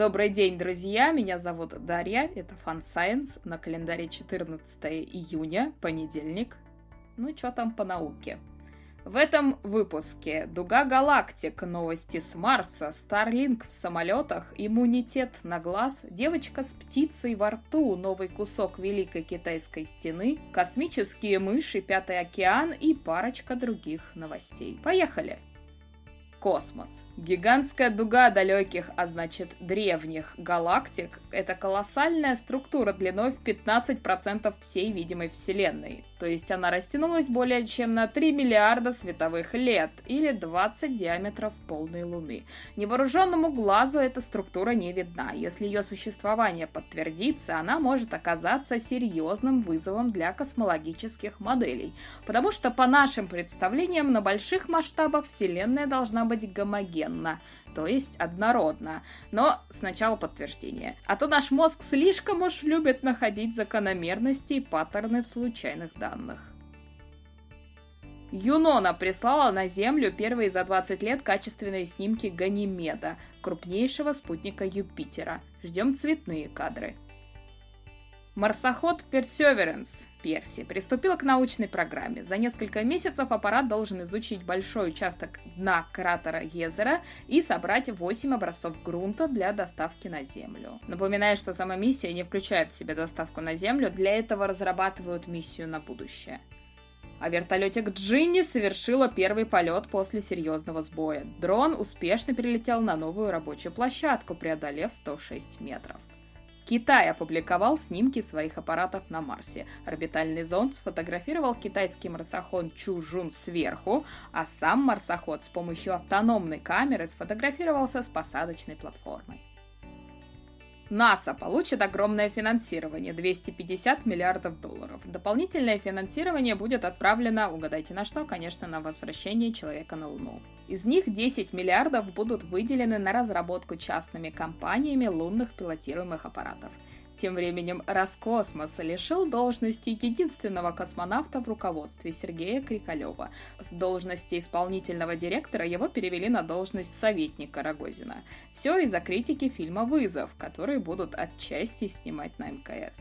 Добрый день, друзья! Меня зовут Дарья, это Fun Science, на календаре 14 июня, понедельник. Ну, что там по науке? В этом выпуске Дуга Галактик, новости с Марса, Старлинг в самолетах, иммунитет на глаз, девочка с птицей во рту, новый кусок Великой Китайской стены, космические мыши, Пятый океан и парочка других новостей. Поехали! космос. Гигантская дуга далеких, а значит древних галактик – это колоссальная структура длиной в 15% всей видимой Вселенной. То есть она растянулась более чем на 3 миллиарда световых лет, или 20 диаметров полной Луны. Невооруженному глазу эта структура не видна. Если ее существование подтвердится, она может оказаться серьезным вызовом для космологических моделей. Потому что по нашим представлениям на больших масштабах Вселенная должна быть гомогенна, то есть однородна. Но сначала подтверждение. А то наш мозг слишком уж любит находить закономерности и паттерны в случайных данных. Юнона прислала на Землю первые за 20 лет качественные снимки Ганимеда, крупнейшего спутника Юпитера. Ждем цветные кадры. Марсоход Perseverance Перси приступил к научной программе. За несколько месяцев аппарат должен изучить большой участок дна кратера Езера и собрать 8 образцов грунта для доставки на Землю. Напоминаю, что сама миссия не включает в себя доставку на Землю, для этого разрабатывают миссию на будущее. А вертолетик Джинни совершила первый полет после серьезного сбоя. Дрон успешно перелетел на новую рабочую площадку, преодолев 106 метров. Китай опубликовал снимки своих аппаратов на Марсе. Орбитальный зонд сфотографировал китайский марсоход Чужун сверху, а сам марсоход с помощью автономной камеры сфотографировался с посадочной платформой. НАСА получит огромное финансирование – 250 миллиардов долларов. Дополнительное финансирование будет отправлено, угадайте на что, конечно, на возвращение человека на Луну. Из них 10 миллиардов будут выделены на разработку частными компаниями лунных пилотируемых аппаратов – тем временем Роскосмос лишил должности единственного космонавта в руководстве Сергея Крикалева. С должности исполнительного директора его перевели на должность советника Рогозина. Все из-за критики фильма «Вызов», который будут отчасти снимать на МКС.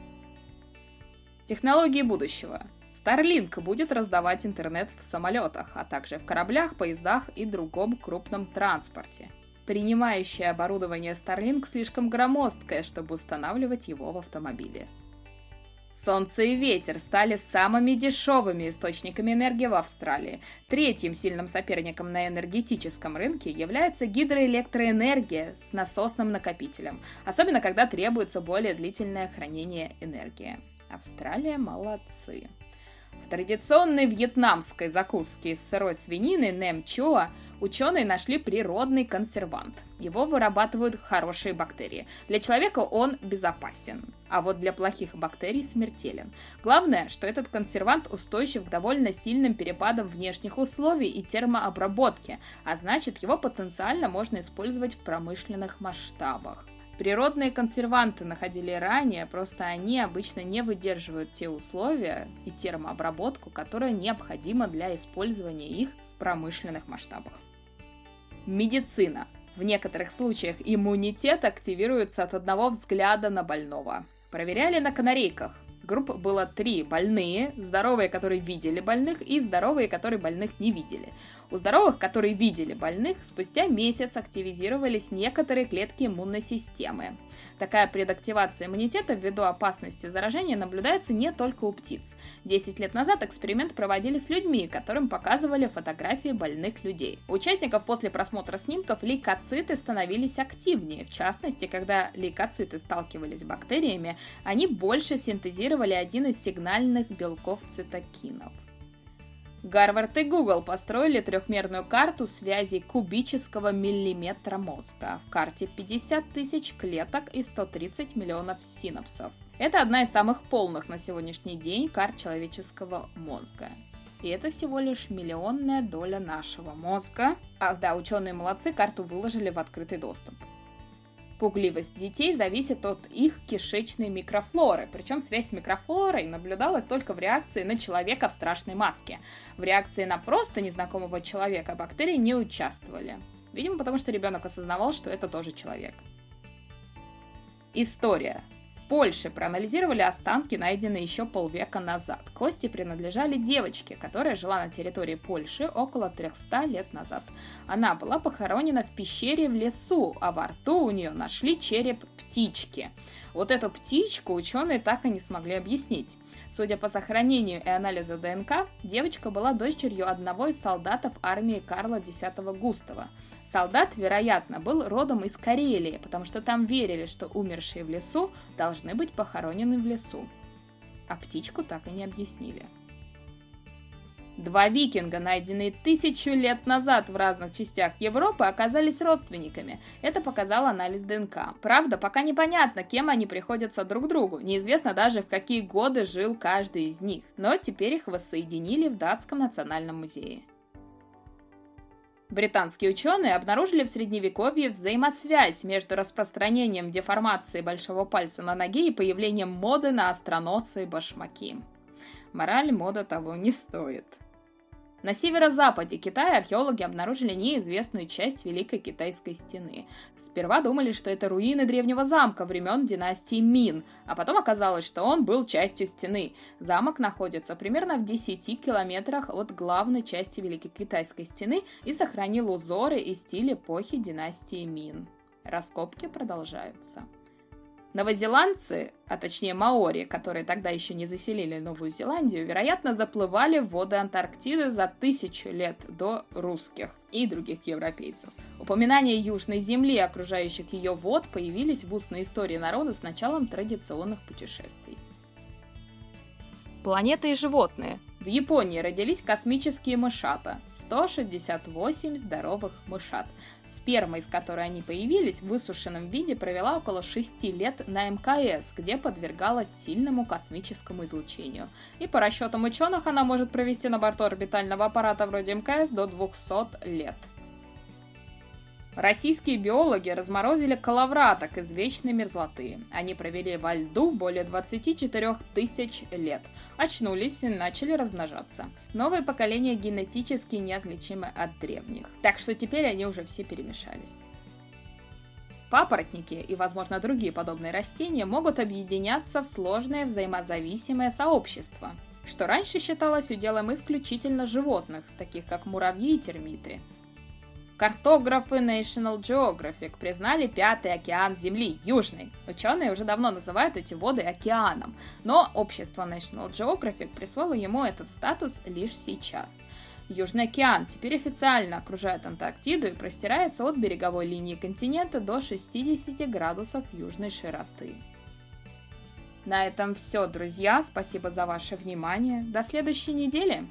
Технологии будущего. Starlink будет раздавать интернет в самолетах, а также в кораблях, поездах и другом крупном транспорте. Принимающее оборудование Starlink слишком громоздкое, чтобы устанавливать его в автомобиле. Солнце и ветер стали самыми дешевыми источниками энергии в Австралии. Третьим сильным соперником на энергетическом рынке является гидроэлектроэнергия с насосным накопителем, особенно когда требуется более длительное хранение энергии. Австралия молодцы. В традиционной вьетнамской закуске из сырой свинины Нэм Чоа ученые нашли природный консервант. Его вырабатывают хорошие бактерии. Для человека он безопасен, а вот для плохих бактерий смертелен. Главное, что этот консервант устойчив к довольно сильным перепадам внешних условий и термообработке, а значит его потенциально можно использовать в промышленных масштабах. Природные консерванты находили ранее, просто они обычно не выдерживают те условия и термообработку, которая необходима для использования их в промышленных масштабах. Медицина. В некоторых случаях иммунитет активируется от одного взгляда на больного. Проверяли на канарейках групп было три. Больные, здоровые, которые видели больных, и здоровые, которые больных не видели. У здоровых, которые видели больных, спустя месяц активизировались некоторые клетки иммунной системы. Такая предактивация иммунитета ввиду опасности заражения наблюдается не только у птиц. Десять лет назад эксперимент проводили с людьми, которым показывали фотографии больных людей. У участников после просмотра снимков лейкоциты становились активнее. В частности, когда лейкоциты сталкивались с бактериями, они больше синтезировали синтезировали один из сигнальных белков цитокинов. Гарвард и Google построили трехмерную карту связи кубического миллиметра мозга. В карте 50 тысяч клеток и 130 миллионов синапсов. Это одна из самых полных на сегодняшний день карт человеческого мозга. И это всего лишь миллионная доля нашего мозга. Ах да, ученые молодцы, карту выложили в открытый доступ. Пугливость детей зависит от их кишечной микрофлоры, причем связь с микрофлорой наблюдалась только в реакции на человека в страшной маске. В реакции на просто незнакомого человека бактерии не участвовали. Видимо, потому что ребенок осознавал, что это тоже человек. История. Польше проанализировали останки, найденные еще полвека назад. Кости принадлежали девочке, которая жила на территории Польши около 300 лет назад. Она была похоронена в пещере в лесу, а во рту у нее нашли череп птички. Вот эту птичку ученые так и не смогли объяснить. Судя по сохранению и анализу ДНК, девочка была дочерью одного из солдатов армии Карла X Густава. Солдат, вероятно, был родом из Карелии, потому что там верили, что умершие в лесу должны быть похоронены в лесу. А птичку так и не объяснили. Два викинга, найденные тысячу лет назад в разных частях Европы, оказались родственниками. Это показал анализ ДНК. Правда, пока непонятно, кем они приходятся друг другу. Неизвестно даже, в какие годы жил каждый из них. Но теперь их воссоединили в Датском национальном музее. Британские ученые обнаружили в средневековье взаимосвязь между распространением деформации большого пальца на ноге и появлением моды на остроносые башмаки. Мораль мода того не стоит. На северо-западе Китая археологи обнаружили неизвестную часть Великой Китайской стены. Сперва думали, что это руины древнего замка времен династии Мин, а потом оказалось, что он был частью стены. Замок находится примерно в 10 километрах от главной части Великой Китайской стены и сохранил узоры и стиль эпохи династии Мин. Раскопки продолжаются. Новозеландцы, а точнее маори, которые тогда еще не заселили Новую Зеландию, вероятно, заплывали в воды Антарктиды за тысячу лет до русских и других европейцев. Упоминания Южной Земли и окружающих ее вод появились в устной истории народа с началом традиционных путешествий. Планеты и животные. В Японии родились космические мышата. 168 здоровых мышат. Сперма, из которой они появились, в высушенном виде провела около 6 лет на МКС, где подвергалась сильному космическому излучению. И по расчетам ученых она может провести на борту орбитального аппарата вроде мкс до 200 лет. Российские биологи разморозили коловраток из вечной мерзлоты. Они провели во льду более 24 тысяч лет. Очнулись и начали размножаться. Новое поколение генетически неотличимы от древних. Так что теперь они уже все перемешались. Папоротники и, возможно, другие подобные растения могут объединяться в сложное взаимозависимое сообщество, что раньше считалось уделом исключительно животных, таких как муравьи и термиты. Картографы National Geographic признали пятый океан Земли, Южный. Ученые уже давно называют эти воды океаном, но общество National Geographic присвоило ему этот статус лишь сейчас. Южный океан теперь официально окружает Антарктиду и простирается от береговой линии континента до 60 градусов южной широты. На этом все, друзья. Спасибо за ваше внимание. До следующей недели.